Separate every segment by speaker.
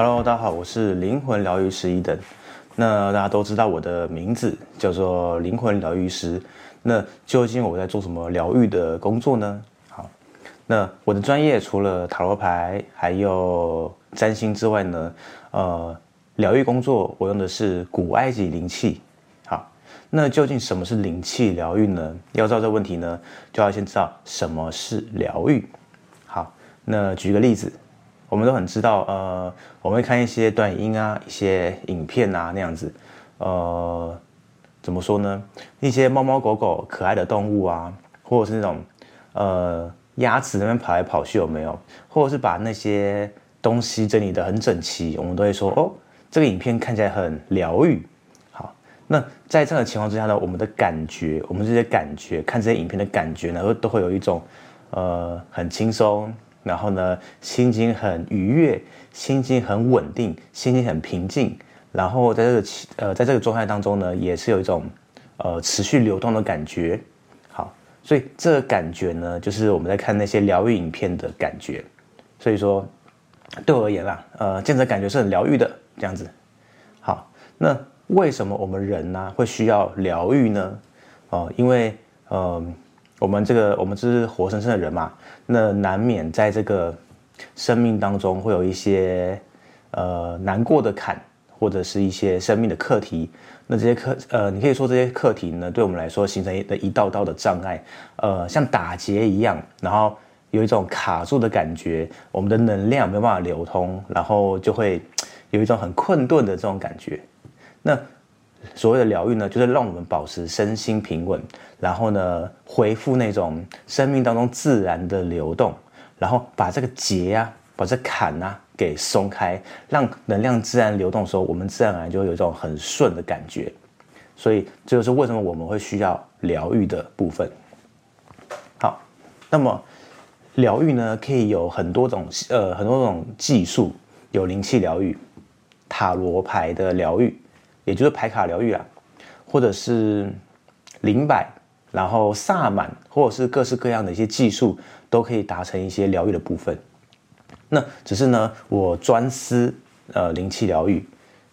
Speaker 1: Hello，大家好，我是灵魂疗愈师一等。那大家都知道我的名字叫做灵魂疗愈师。那究竟我在做什么疗愈的工作呢？好，那我的专业除了塔罗牌还有占星之外呢，呃，疗愈工作我用的是古埃及灵气。好，那究竟什么是灵气疗愈呢？要知道这个问题呢，就要先知道什么是疗愈。好，那举个例子。我们都很知道，呃，我们会看一些短音啊，一些影片啊，那样子，呃，怎么说呢？一些猫猫狗狗可爱的动物啊，或者是那种，呃，鸭子那边跑来跑去有没有？或者是把那些东西整理得很整齐，我们都会说，哦，这个影片看起来很疗愈。好，那在这样的情况之下呢，我们的感觉，我们这些感觉，看这些影片的感觉呢，都都会有一种，呃，很轻松。然后呢，心情很愉悦，心情很稳定，心情很平静。然后在这个呃，在这个状态当中呢，也是有一种呃持续流动的感觉。好，所以这个感觉呢，就是我们在看那些疗愈影片的感觉。所以说，对我而言啦，呃，这样的感觉是很疗愈的这样子。好，那为什么我们人呢会需要疗愈呢？哦、因为呃。我们这个，我们这是活生生的人嘛，那难免在这个生命当中会有一些呃难过的坎，或者是一些生命的课题。那这些课，呃，你可以说这些课题呢，对我们来说形成一一道道的障碍，呃，像打结一样，然后有一种卡住的感觉，我们的能量没有办法流通，然后就会有一种很困顿的这种感觉。那所谓的疗愈呢，就是让我们保持身心平稳，然后呢，恢复那种生命当中自然的流动，然后把这个结啊，把这坎啊给松开，让能量自然流动的时候，我们自然而然就会有一种很顺的感觉。所以这就是为什么我们会需要疗愈的部分。好，那么疗愈呢，可以有很多种呃很多种技术，有灵气疗愈、塔罗牌的疗愈。也就是牌卡疗愈啊，或者是灵摆，然后萨满，或者是各式各样的一些技术，都可以达成一些疗愈的部分。那只是呢，我专司呃灵气疗愈，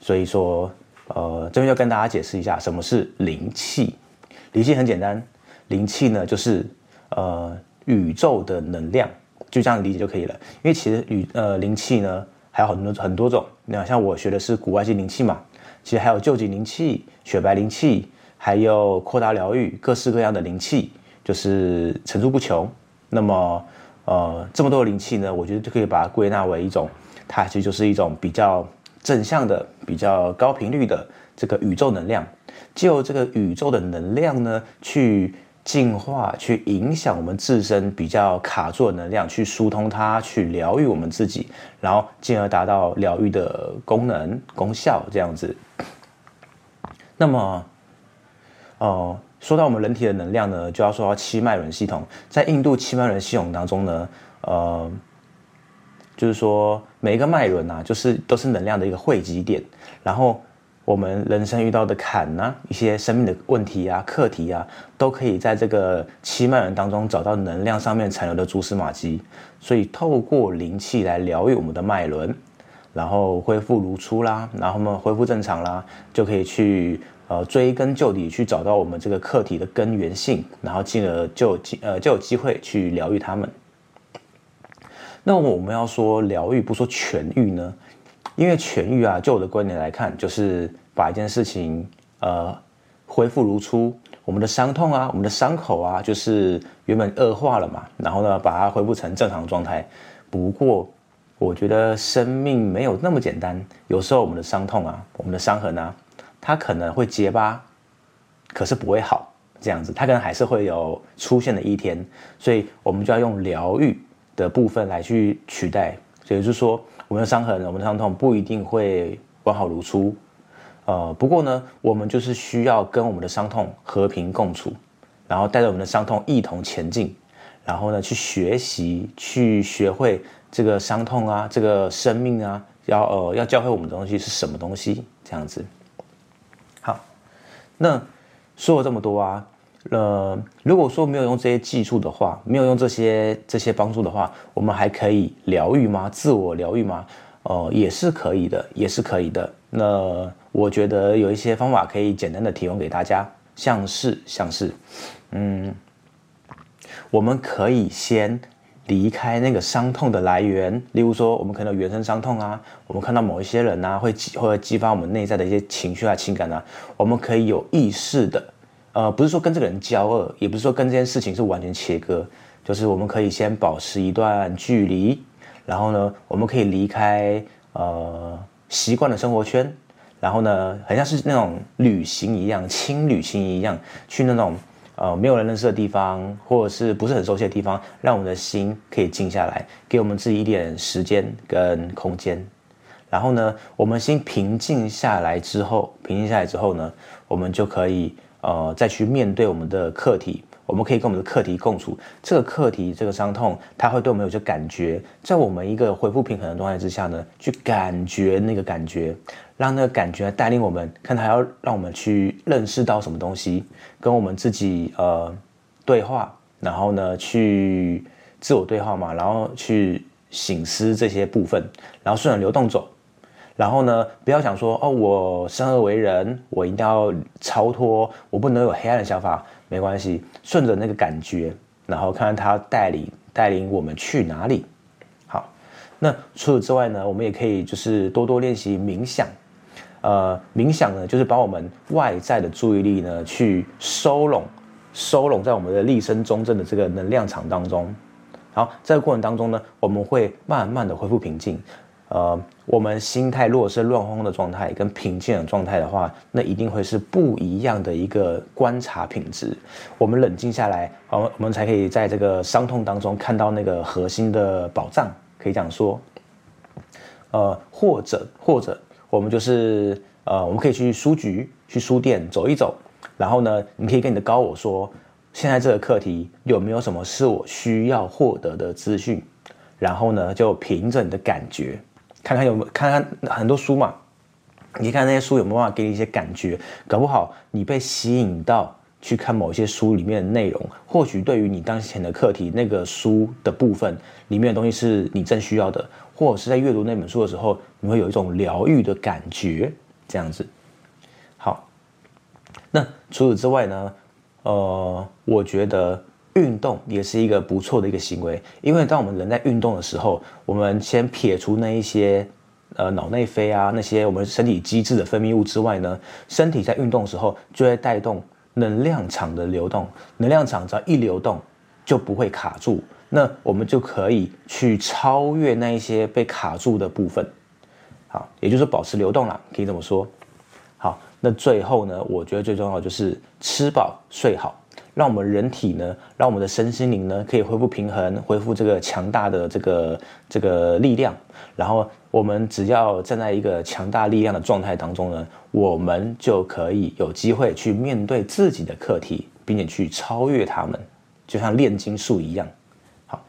Speaker 1: 所以说呃这边要跟大家解释一下什么是灵气。灵气很简单，灵气呢就是呃宇宙的能量，就这样理解就可以了。因为其实宇呃灵气呢还有很多很多种，那像我学的是古埃及灵气嘛。其实还有救济灵气、雪白灵气，还有扩大疗愈，各式各样的灵气，就是层出不穷。那么，呃，这么多灵气呢，我觉得就可以把它归纳为一种，它其实就是一种比较正向的、比较高频率的这个宇宙能量，就这个宇宙的能量呢，去。净化，去影响我们自身比较卡住的能量，去疏通它，去疗愈我们自己，然后进而达到疗愈的功能功效这样子。那么，哦、呃，说到我们人体的能量呢，就要说到七脉轮系统。在印度七脉轮系统当中呢，呃，就是说每一个脉轮啊，就是都是能量的一个汇集点，然后。我们人生遇到的坎呐、一些生命的问题啊、课题啊，都可以在这个七脉轮当中找到能量上面残留的蛛丝马迹。所以透过灵气来疗愈我们的脉轮，然后恢复如初啦，然后呢恢复正常啦，就可以去呃追根究底，去找到我们这个课题的根源性，然后进而就呃就有机会去疗愈他们。那我们要说疗愈，不说痊愈呢？因为痊愈啊，就我的观点来看，就是把一件事情呃恢复如初。我们的伤痛啊，我们的伤口啊，就是原本恶化了嘛，然后呢，把它恢复成正常状态。不过，我觉得生命没有那么简单。有时候我们的伤痛啊，我们的伤痕啊，它可能会结疤，可是不会好。这样子，它可能还是会有出现的一天。所以，我们就要用疗愈的部分来去取代。所以就是说。我们的伤痕，我们的伤痛不一定会完好如初，呃，不过呢，我们就是需要跟我们的伤痛和平共处，然后带着我们的伤痛一同前进，然后呢，去学习，去学会这个伤痛啊，这个生命啊，要呃要教会我们的东西是什么东西，这样子。好，那说了这么多啊。呃，如果说没有用这些技术的话，没有用这些这些帮助的话，我们还可以疗愈吗？自我疗愈吗？哦、也是可以的，也是可以的。那我觉得有一些方法可以简单的提供给大家，像是像是，嗯，我们可以先离开那个伤痛的来源，例如说，我们可能有原生伤痛啊，我们看到某一些人啊，会激会激发我们内在的一些情绪啊、情感啊，我们可以有意识的，呃，不是说跟这个人交恶，也不是说跟这件事情是完全切割，就是我们可以先保持一段距离，然后呢，我们可以离开呃。习惯的生活圈，然后呢，很像是那种旅行一样，轻旅行一样，去那种呃没有人认识的地方，或者是不是很熟悉的地方，让我们的心可以静下来，给我们自己一点时间跟空间。然后呢，我们心平静下来之后，平静下来之后呢，我们就可以呃再去面对我们的课题。我们可以跟我们的课题共处，这个课题，这个伤痛，它会对我们有些感觉，在我们一个恢复平衡的状态之下呢，去感觉那个感觉，让那个感觉带领我们，看它要让我们去认识到什么东西，跟我们自己呃对话，然后呢去自我对话嘛，然后去醒思这些部分，然后顺着流动走，然后呢不要想说哦，我生而为人，我一定要超脱，我不能有黑暗的想法。没关系，顺着那个感觉，然后看看他带领带领我们去哪里。好，那除此之外呢，我们也可以就是多多练习冥想。呃，冥想呢，就是把我们外在的注意力呢，去收拢，收拢在我们的立身中正的这个能量场当中。好，在这个过程当中呢，我们会慢慢的恢复平静。呃，我们心态如果是乱哄哄的状态跟平静的状态的话，那一定会是不一样的一个观察品质。我们冷静下来，我们我们才可以在这个伤痛当中看到那个核心的宝藏，可以这样说。呃，或者或者我们就是呃，我们可以去书局、去书店走一走，然后呢，你可以跟你的高我说，现在这个课题有没有什么是我需要获得的资讯？然后呢，就凭着你的感觉。看看有没看看很多书嘛？你看那些书有没有办法给你一些感觉？搞不好你被吸引到去看某些书里面的内容，或许对于你当前的课题，那个书的部分里面的东西是你正需要的，或者是在阅读那本书的时候，你会有一种疗愈的感觉，这样子。好，那除此之外呢？呃，我觉得。运动也是一个不错的一个行为，因为当我们人在运动的时候，我们先撇除那一些呃脑内啡啊那些我们身体机制的分泌物之外呢，身体在运动的时候就会带动能量场的流动，能量场只要一流动就不会卡住，那我们就可以去超越那一些被卡住的部分，好，也就是保持流动啦，可以这么说。好，那最后呢，我觉得最重要就是吃饱睡好。让我们人体呢，让我们的身心灵呢，可以恢复平衡，恢复这个强大的这个这个力量。然后我们只要站在一个强大力量的状态当中呢，我们就可以有机会去面对自己的课题，并且去超越他们，就像炼金术一样。好，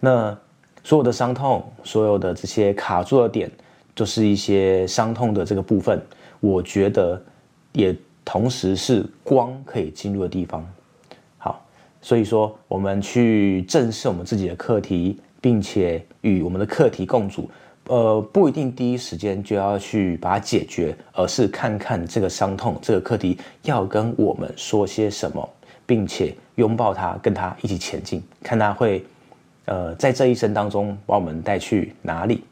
Speaker 1: 那所有的伤痛，所有的这些卡住的点，就是一些伤痛的这个部分。我觉得也同时是光可以进入的地方。所以说，我们去正视我们自己的课题，并且与我们的课题共处，呃，不一定第一时间就要去把它解决，而是看看这个伤痛、这个课题要跟我们说些什么，并且拥抱它，跟它一起前进，看它会，呃，在这一生当中把我们带去哪里。